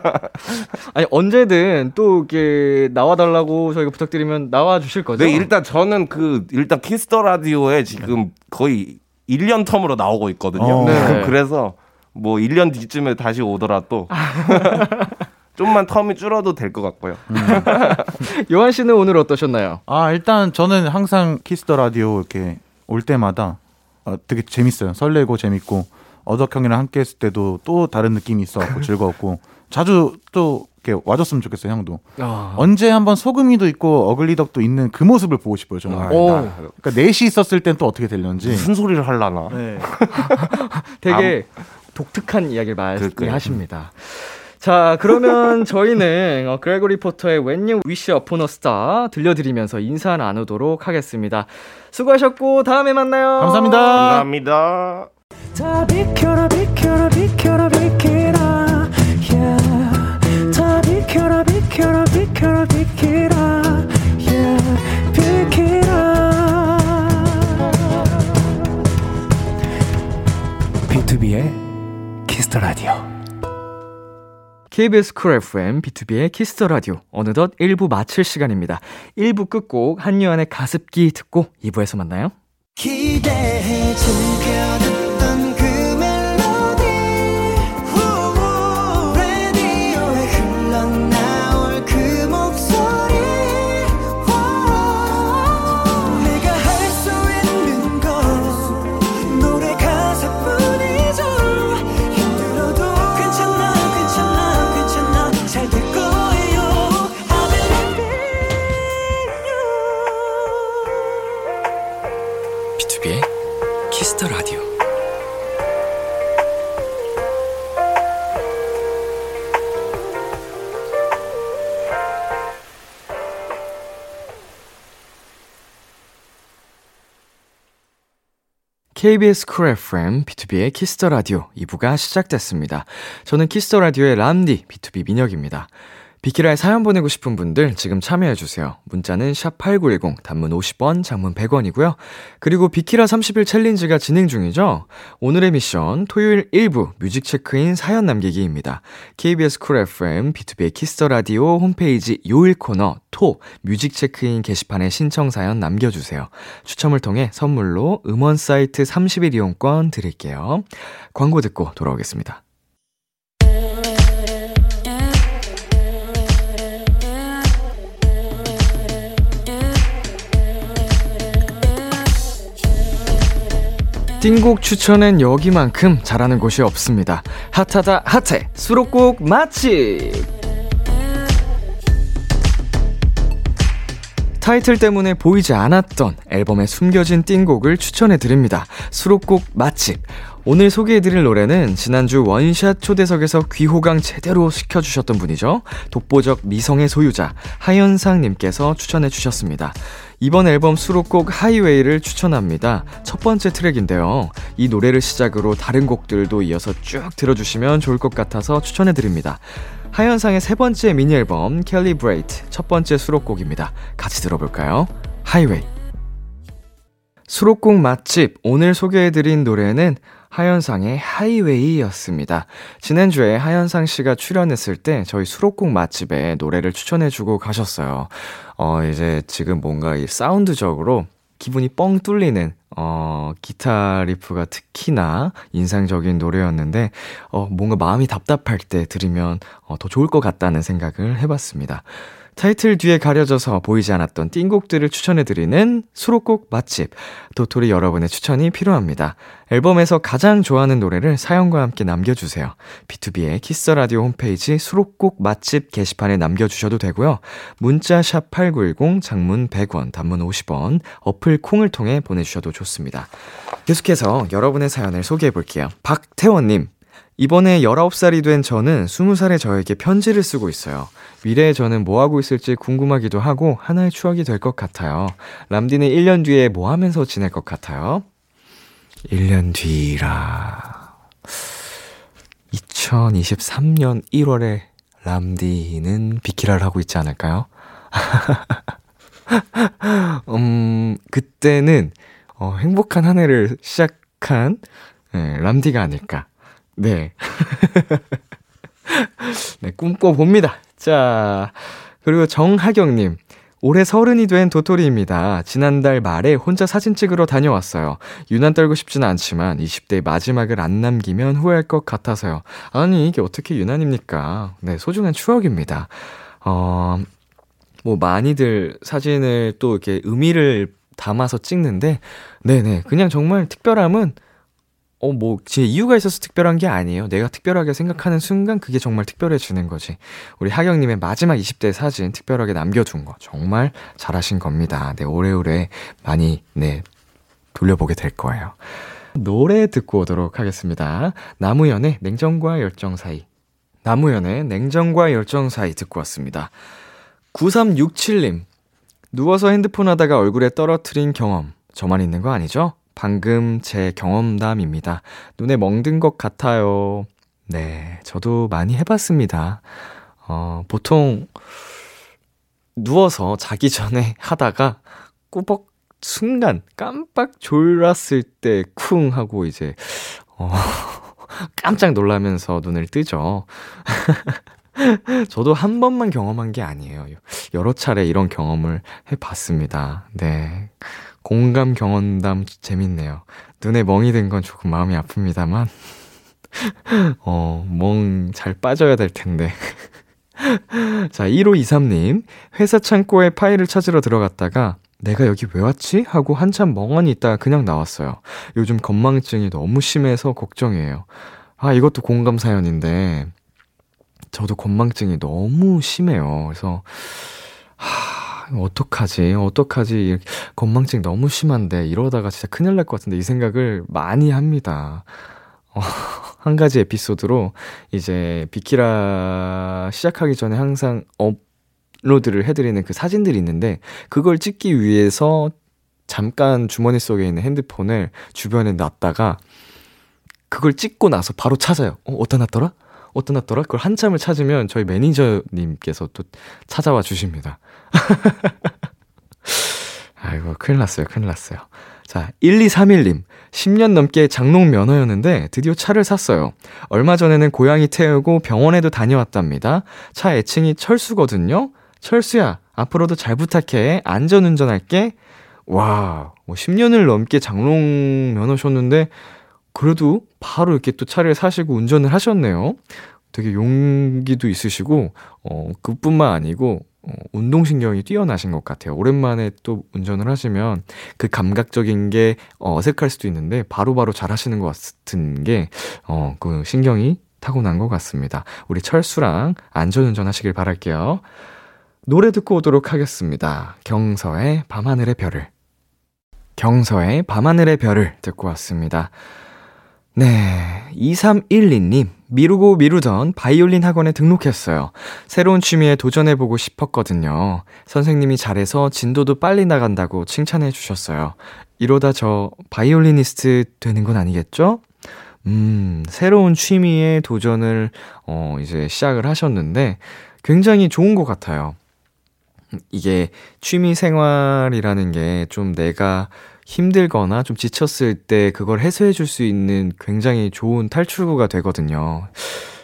아니 언제든 또 이렇게 나와달라고 저희가 부탁드리면 나와 주실 거죠? 네, 일단 저는 그 일단 키스 더 라디오에 지금 거의 1년 term으로 나오고 있거든요. 어. 네. 그래서 뭐 1년 뒤쯤에 다시 오더라도 좀만 term이 줄어도 될 것 같고요. 요한 씨는 오늘 어떠셨나요? 아, 일단 저는 항상 키스 더 라디오 이렇게 올 때마다 어, 되게 재밌어요. 설레고 재밌고 어덕 형이랑 함께 했을 때도 또 다른 느낌이 있어갖고 즐거웠고 자주 또 이렇게 와줬으면 좋겠어요, 형도. 아, 언제 한번 소금이도 있고 어글리덕도 있는 그 모습을 보고 싶어요, 정말. 오. 나 그러니까 넷이 있었을 땐 또 어떻게 될런지. 무슨 소리를 하려나? 네. 되게 독특한 이야기를 그러니까요. 말씀하십니다. 자, 그러면 저희는 어, 그레고리 포터의 When You Wish Upon a Star 들려드리면서 인사 나누도록 하겠습니다. 수고하셨고 다음에 만나요. 감사합니다. 감사합니다. 다 비켜라 비켜라 비켜라 비켜라 yeah. 다 비켜라 비켜라 비켜라 비켜라 yeah. 비켜라 비투비의 키스 더 라디오 KBS 쿨 FM, 비투비의 키스 더 라디오. 어느덧 1부 마칠 시간입니다. 1부 끝곡 한요한의 가습기 듣고 2부에서 만나요. 기대해 즐겨듣 KBS 쿨 FM, 비투비의 키스 더 라디오 2부가 시작됐습니다. 저는 키스 더 라디오의 람디, B2B 민혁입니다. 비키라에 사연 보내고 싶은 분들 지금 참여해주세요. 문자는 샵8910, 단문 50원, 장문 100원이고요. 그리고 비키라 30일 챌린지가 진행 중이죠. 오늘의 미션, 토요일 1부 뮤직 체크인 사연 남기기입니다. KBS 쿨 FM, 비투비의 키스 더 라디오 홈페이지 요일 코너, 토, 뮤직 체크인 게시판에 신청 사연 남겨주세요. 추첨을 통해 선물로 음원 사이트 30일 이용권 드릴게요. 광고 듣고 돌아오겠습니다. 띵곡 추천엔 여기만큼 잘하는 곳이 없습니다. 핫하다 핫해 수록곡 맛집 타이틀 때문에 보이지 않았던 앨범에 숨겨진 띵곡을 추천해 드립니다. 수록곡 맛집. 오늘 소개해드릴 노래는 지난주 원샷 초대석에서 귀호강 제대로 시켜주셨던 분이죠. 독보적 미성의 소유자, 하현상님께서 추천해주셨습니다. 이번 앨범 수록곡 하이웨이를 추천합니다. 첫 번째 트랙인데요. 이 노래를 시작으로 다른 곡들도 이어서 쭉 들어주시면 좋을 것 같아서 추천해드립니다. 하현상의 세 번째 미니 앨범 Calibrate 첫 번째 수록곡입니다. 같이 들어볼까요? 하이웨이. 수록곡 맛집 오늘 소개해드린 노래는 하현상의 하이웨이였습니다. 지난주에 하현상 씨가 출연했을 때 저희 수록곡 맛집에 노래를 추천해주고 가셨어요. 어, 이제 지금 뭔가 이 사운드적으로 기분이 뻥 뚫리는 어, 기타 riff가 특히나 인상적인 노래였는데, 어, 뭔가 마음이 답답할 때 들으면 어, 더 좋을 것 같다는 생각을 해봤습니다. 타이틀 뒤에 가려져서 보이지 않았던 띵곡들을 추천해드리는 수록곡 맛집. 도토리 여러분의 추천이 필요합니다. 앨범에서 가장 좋아하는 노래를 사연과 함께 남겨주세요. 비투비의 키스 더 라디오 홈페이지 수록곡 맛집 게시판에 남겨주셔도 되고요. 문자 샵 #8910 장문 100원, 단문 50원, 어플 콩을 통해 보내주셔도 좋습니다. 계속해서 여러분의 사연을 소개해 볼게요. 박태원님. 이번에 19살이 된 저는 20살의 저에게 편지를 쓰고 있어요. 미래의 저는 뭐 하고 있을지 궁금하기도 하고 하나의 추억이 될 것 같아요. 람디는 1년 뒤에 뭐 하면서 지낼 것 같아요? 1년 뒤라. 2023년 1월에 람디는 비키라를 하고 있지 않을까요? 음, 그때는 어, 행복한 한 해를 시작한 네, 람디가 아닐까. 네. 네, 꿈꿔봅니다. 자, 그리고 정하경님. 올해 서른이 된 도토리입니다. 지난달 말에 혼자 사진 찍으러 다녀왔어요. 유난 떨고 싶지는 않지만 20대 마지막을 안 남기면 후회할 것 같아서요. 아니, 이게 어떻게 유난입니까? 네, 소중한 추억입니다. 어, 뭐 많이들 사진을 또 이렇게 의미를 담아서 찍는데, 네네. 그냥 정말 특별함은 어, 뭐, 제 이유가 있어서 특별한 게 아니에요. 내가 특별하게 생각하는 순간 그게 정말 특별해지는 거지. 우리 하경님의 마지막 20대 사진 특별하게 남겨둔 거. 정말 잘하신 겁니다. 네, 오래오래 많이, 네, 돌려보게 될 거예요. 노래 듣고 오도록 하겠습니다. 나무연의 냉정과 열정 사이. 나무연의 냉정과 열정 사이 듣고 왔습니다. 9367님. 누워서 핸드폰 하다가 얼굴에 떨어뜨린 경험. 저만 있는 거 아니죠? 방금 제 경험담입니다. 눈에 멍든 것 같아요. 네, 저도 많이 해봤습니다. 어, 보통, 누워서 자기 전에 하다가 꾸벅 순간 깜빡 졸랐을 때 쿵 하고 이제, 어, 깜짝 놀라면서 눈을 뜨죠. 저도 한 번만 경험한 게 아니에요. 여러 차례 이런 경험을 해봤습니다. 네. 공감 경험담 재밌네요. 눈에 멍이 든 건 조금 마음이 아픕니다만, 어, 멍 잘 빠져야 될 텐데. 자, 1523님. 회사 창고에 파일을 찾으러 들어갔다가, 내가 여기 왜 왔지? 하고 한참 멍하니 있다가 그냥 나왔어요. 요즘 건망증이 너무 심해서 걱정이에요. 아, 이것도 공감 사연인데, 저도 건망증이 너무 심해요. 그래서, 하, 어떡하지? 어떡하지? 건망증 너무 심한데 이러다가 진짜 큰일 날 것 같은데 이 생각을 많이 합니다. 어, 한 가지 에피소드로 이제 비키라 시작하기 전에 항상 업로드를 해드리는 그 사진들이 있는데 그걸 찍기 위해서 잠깐 주머니 속에 있는 핸드폰을 주변에 놨다가 그걸 찍고 나서 바로 찾아요. 어, 어디다 놨더라? 어디다 놨더라? 그걸 한참을 찾으면 저희 매니저님께서 또 찾아와 주십니다. 아이고, 큰일 났어요. 큰일 났어요. 자, 1231님. 10년 넘게 장롱 면허였는데 드디어 차를 샀어요. 얼마 전에는 고양이 태우고 병원에도 다녀왔답니다. 차 애칭이 철수거든요. 철수야, 앞으로도 잘 부탁해. 안전 운전할게. 와, 뭐 10년을 넘게 장롱 면허셨는데 그래도 바로 이렇게 또 차를 사시고 운전을 하셨네요. 되게 용기도 있으시고 어 그뿐만 아니고 어, 운동신경이 뛰어나신 것 같아요. 오랜만에 또 운전을 하시면 그 감각적인 게 어, 어색할 수도 있는데 바로바로 바로 잘 하시는 것 같은 게, 어, 그 신경이 타고난 것 같습니다. 우리 철수랑 안전운전 하시길 바랄게요. 노래 듣고 오도록 하겠습니다. 경서의 밤하늘의 별을. 경서의 밤하늘의 별을 듣고 왔습니다. 네. 2312님, 미루고 미루던 바이올린 학원에 등록했어요. 새로운 취미에 도전해보고 싶었거든요. 선생님이 잘해서 진도도 빨리 나간다고 칭찬해 주셨어요. 이러다 저 바이올리니스트 되는 건 아니겠죠? 음, 새로운 취미에 도전을, 어, 이제 시작을 하셨는데, 굉장히 좋은 것 같아요. 이게 취미 생활이라는 게 좀 내가 힘들거나 좀 지쳤을 때 그걸 해소해 줄 수 있는 굉장히 좋은 탈출구가 되거든요.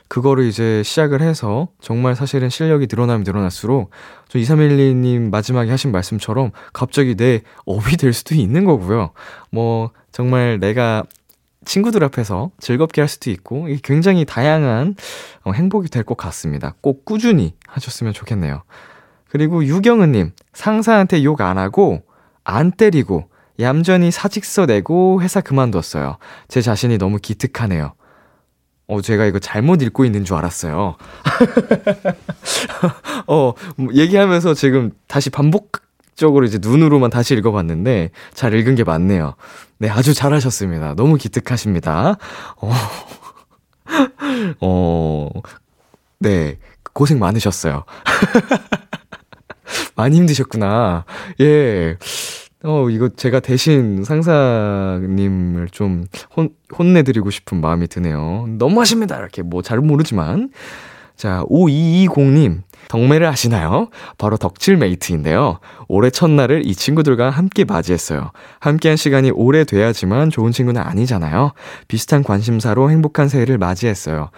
그거를 이제 시작을 해서 정말 사실은 실력이 늘어나면 늘어날수록 저 2312님 마지막에 하신 말씀처럼 갑자기 내 업이 될 수도 있는 거고요. 뭐 정말 내가 친구들 앞에서 즐겁게 할 수도 있고 굉장히 다양한 어, 행복이 될 것 같습니다. 꼭 꾸준히 하셨으면 좋겠네요. 그리고 유경은님 상사한테 욕 안 하고 안 때리고 얌전히 사직서 내고 회사 그만뒀어요. 제 자신이 너무 기특하네요. 어, 제가 이거 잘못 읽고 있는 줄 알았어요. 어, 뭐 얘기하면서 지금 다시 반복적으로 이제 눈으로만 다시 읽어봤는데 잘 읽은 게 맞네요. 네, 아주 잘하셨습니다. 너무 기특하십니다. 어, 어, 네, 고생 많으셨어요. 많이 힘드셨구나. 예. 어, 이거 제가 대신 상사님을 좀 혼, 혼내드리고 싶은 마음이 드네요. 너무하십니다. 이렇게 뭐 잘 모르지만. 자, 5220님. 덕매를 아시나요? 바로 덕질 메이트인데요. 올해 첫날을 이 친구들과 함께 맞이했어요. 함께한 시간이 오래돼야지만 좋은 친구는 아니잖아요. 비슷한 관심사로 행복한 새해를 맞이했어요.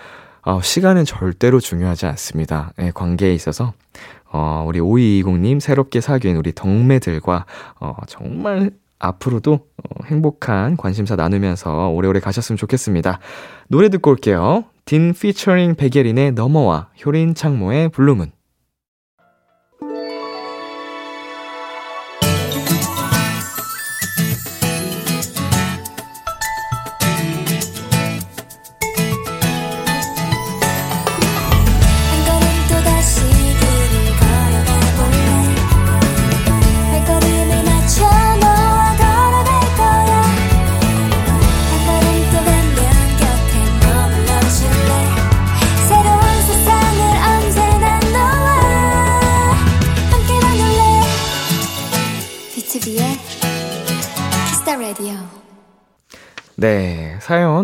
어, 시간은 절대로 중요하지 않습니다. 네, 관계에 있어서. 어, 우리 5220님 새롭게 사귄 우리 덕매들과 어, 정말 앞으로도 어, 행복한 관심사 나누면서 오래오래 가셨으면 좋겠습니다. 노래 듣고 올게요. 딘 피처링 백예린의 넘어와 효린 창모의 Blue Moon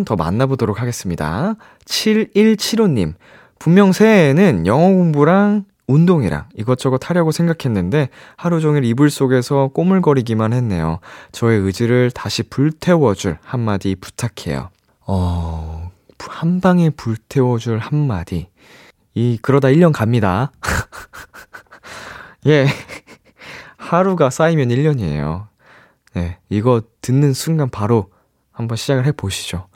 사연 더 만나보도록 하겠습니다. 7175님, 분명 새해에는 영어 공부랑 운동이랑 이것저것 하려고 생각했는데 하루 종일 이불 속에서 꼬물거리기만 했네요. 저의 의지를 다시 불태워줄 한마디 부탁해요. 어, 한 방에 불태워줄 한마디. 이, 그러다 1년 갑니다. 예. 하루가 쌓이면 1년이에요. 네, 이거 듣는 순간 바로 한번 시작을 해보시죠.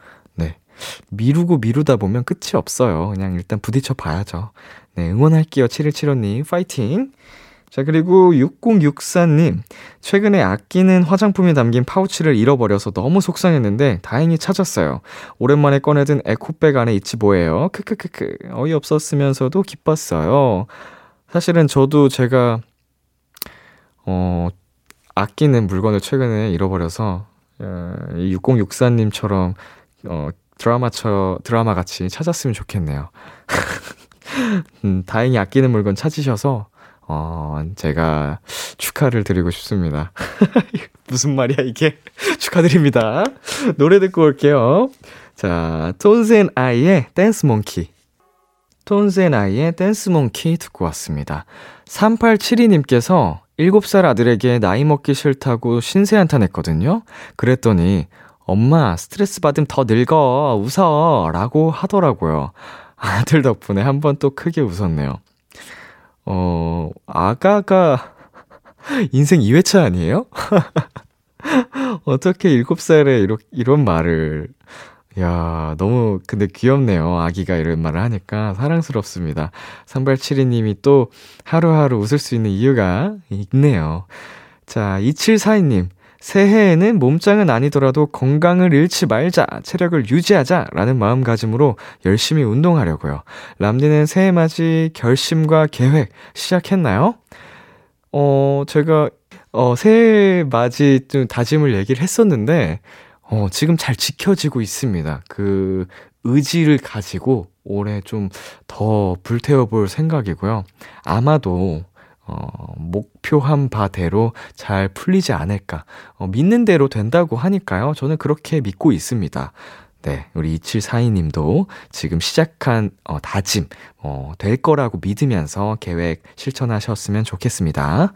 네. 미루고 미루다 보면 끝이 없어요. 그냥 일단 부딪혀 봐야죠. 네, 응원할게요. 7175님, 파이팅! 자, 그리고 6064님, 최근에 아끼는 화장품이 담긴 파우치를 잃어버려서 너무 속상했는데 다행히 찾았어요. 오랜만에 꺼내든 에코백 안에 있지 뭐예요. 크크크크. 어이없었으면서도 기뻤어요. 사실은 저도 제가, 어, 아끼는 물건을 최근에 잃어버려서 어, 이 6064님처럼 어, 드라마처 드라마 같이 찾았으면 좋겠네요. 음, 다행히 아끼는 물건 찾으셔서 어, 제가 축하를 드리고 싶습니다. 무슨 말이야 이게? 축하드립니다. 노래 듣고 올게요. 자, and I의 Dance Monkey. and I의 Dance Monkey 듣고 왔습니다. 3872님께서 7살 아들에게 나이 먹기 싫다고 신세 한탄했거든요. 그랬더니 엄마 스트레스 받으면 더 늙어 웃어 라고 하더라고요. 아들 덕분에 한 번 또 크게 웃었네요. 어, 아가가 인생 2회차 아니에요? 어떻게 7살에 이런, 이런 말을 야, 너무 근데 귀엽네요. 아기가 이런 말을 하니까 사랑스럽습니다. 3872님이 또 하루하루 웃을 수 있는 이유가 있네요. 자, 2742님. 새해에는 몸짱은 아니더라도 건강을 잃지 말자, 체력을 유지하자 라는 마음가짐으로 열심히 운동하려고요. 람디는 새해 맞이 결심과 계획 시작했나요? 어, 제가, 어, 새해 맞이 좀 다짐을 얘기를 했었는데, 어, 지금 잘 지켜지고 있습니다. 그, 의지를 가지고 올해 좀 더 불태워볼 생각이고요. 아마도, 어, 목표한 바대로 잘 풀리지 않을까. 어, 믿는 대로 된다고 하니까요. 저는 그렇게 믿고 있습니다. 네, 우리 2742님도 지금 시작한 어, 다짐, 어, 될 거라고 믿으면서 계획 실천하셨으면 좋겠습니다.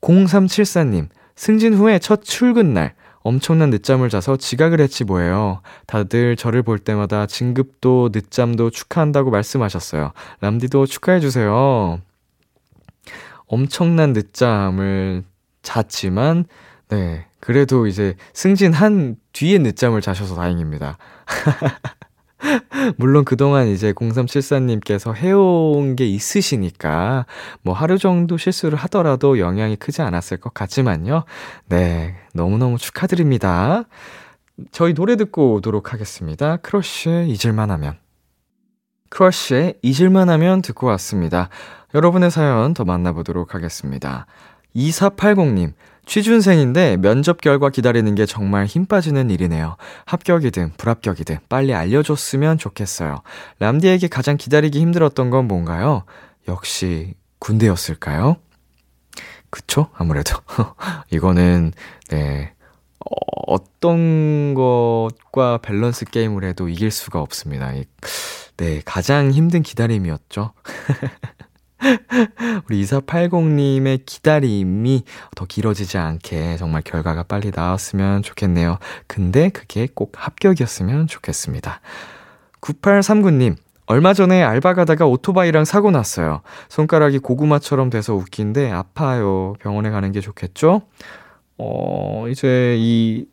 0374님, 승진 후에 첫 출근 날, 엄청난 늦잠을 자서 지각을 했지 뭐예요. 다들 저를 볼 때마다 진급도 늦잠도 축하한다고 말씀하셨어요. 람디도 축하해주세요. 엄청난 늦잠을 잤지만, 네. 그래도 이제 승진한 뒤에 늦잠을 자셔서 다행입니다. 물론 그동안 이제 0374님께서 해온 게 있으시니까 뭐 하루 정도 실수를 하더라도 영향이 크지 않았을 것 같지만요. 네. 너무너무 축하드립니다. 저희 노래 듣고 오도록 하겠습니다. 크러쉬의 잊을만 하면. 크러쉬의 잊을만 하면 듣고 왔습니다. 여러분의 사연 더 만나보도록 하겠습니다. 2480님, 취준생인데 면접 결과 기다리는 게 정말 힘 빠지는 일이네요. 합격이든 불합격이든 빨리 알려줬으면 좋겠어요. 람디에게 가장 기다리기 힘들었던 건 뭔가요? 역시 군대였을까요? 그쵸? 아무래도. 이거는, 네. 어, 어떤 것과 밸런스 게임을 해도 이길 수가 없습니다. 네, 가장 힘든 기다림이었죠. 우리 2480님의 기다림이 더 길어지지 않게 정말 결과가 빨리 나왔으면 좋겠네요. 근데 그게 꼭 합격이었으면 좋겠습니다. 9839님, 얼마 전에 알바 가다가 오토바이랑 사고 났어요. 손가락이 고구마처럼 돼서 웃긴데 아파요. 병원에 가는 게 좋겠죠? 어, 이제 이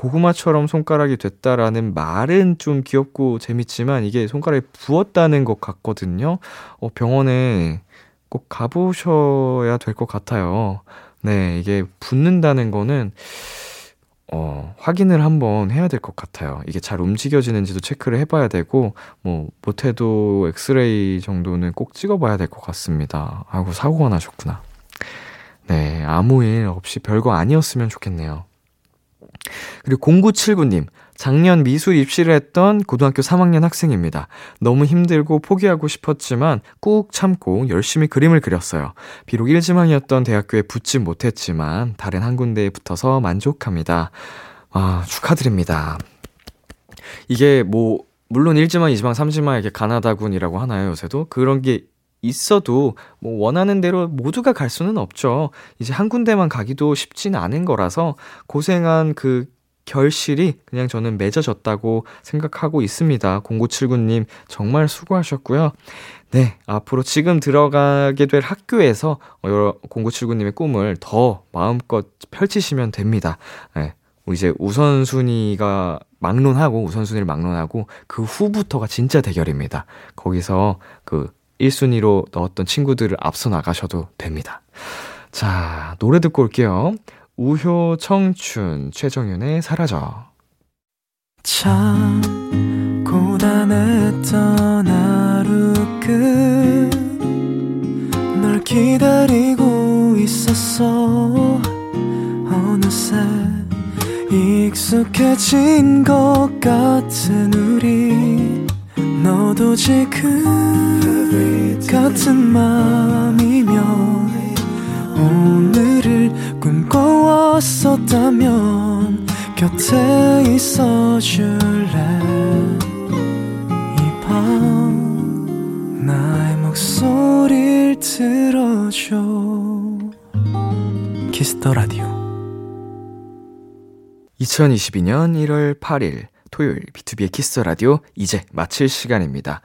고구마처럼 손가락이 됐다라는 말은 좀 귀엽고 재밌지만 이게 손가락이 부었다는 것 같거든요. 어, 병원에 꼭 가보셔야 될 것 같아요. 네, 이게 붓는다는 거는 어, 확인을 한번 해야 될 것 같아요. 이게 잘 움직여지는지도 체크를 해봐야 되고, 뭐, 못해도 엑스레이 정도는 꼭 찍어봐야 될 것 같습니다. 아이고, 사고가 나셨구나. 네, 아무 일 없이 별거 아니었으면 좋겠네요. 그리고 0979님, 작년 미술 입시를 했던 고등학교 3학년 학생입니다. 너무 힘들고 포기하고 싶었지만 꾹 참고 열심히 그림을 그렸어요. 비록 1지망이었던 대학교에 붙지 못했지만 다른 한 군데에 붙어서 만족합니다. 아, 축하드립니다. 이게 뭐, 물론 1지망, 2지망, 3지망 이렇게 가나다군이라고 하나요, 요새도? 그런 게 있어도 뭐 원하는 대로 모두가 갈 수는 없죠. 이제 한 군데만 가기도 쉽진 않은 거라서 고생한 그 결실이 그냥 저는 맺어졌다고 생각하고 있습니다. 0979님 정말 수고하셨고요. 네, 앞으로 지금 들어가게 될 학교에서 0979님의 꿈을 더 마음껏 펼치시면 됩니다. 네, 이제 우선순위가 막론하고 우선순위를 막론하고 그 후부터가 진짜 대결입니다. 거기서 그 1순위로 넣었던 친구들을 앞서 나가셔도 됩니다. 자, 노래 듣고 올게요. 우효 청춘 최정윤의 사라져. 참 고단했던 하루 끝널 기다리고 있었어 어느새 익숙해진 것 같은 우리 너도 지금 같은 맘이면 오늘을 꿈꿔왔었다면 곁에 있어줄래? 이 밤 나의 목소리를 들어줘. Kiss the Radio. 2022년 1월 8일 토요일 B2B의 키스 라디오 이제 마칠 시간입니다.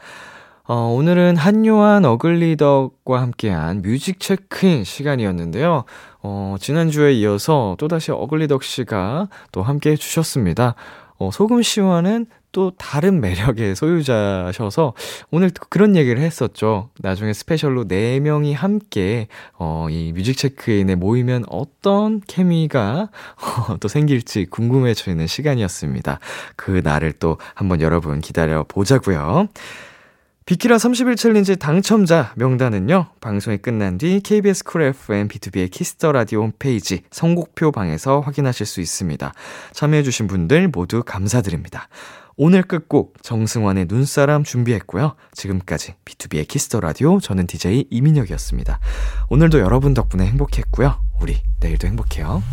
어, 오늘은 한요한 어글리덕과 함께한 뮤직 체크인 시간이었는데요. 어, 지난주에 이어서 또다시 어글리덕 씨가 또 함께 해주셨습니다. 어, 소금 씨와는 또 다른 매력의 소유자셔서 오늘 그런 얘기를 했었죠. 나중에 special로 4명이 함께 어, 이 뮤직 체크인에 모이면 어떤 케미가 어, 또 생길지 궁금해지는 시간이었습니다. 그 날을 또 한번 여러분 기다려 보자고요. 비키라 30일 챌린지 당첨자 명단은요, 방송이 끝난 뒤 KBS 쿨 FM B2B의 키스터 라디오 홈페이지 선곡표 방에서 확인하실 수 있습니다. 참여해 주신 분들 모두 감사드립니다. 오늘 끝곡 정승환의 눈사람 준비했고요. 지금까지 B2B의 키스터 라디오 저는 DJ 이민혁이었습니다. 오늘도 여러분 덕분에 행복했고요. 우리 내일도 행복해요.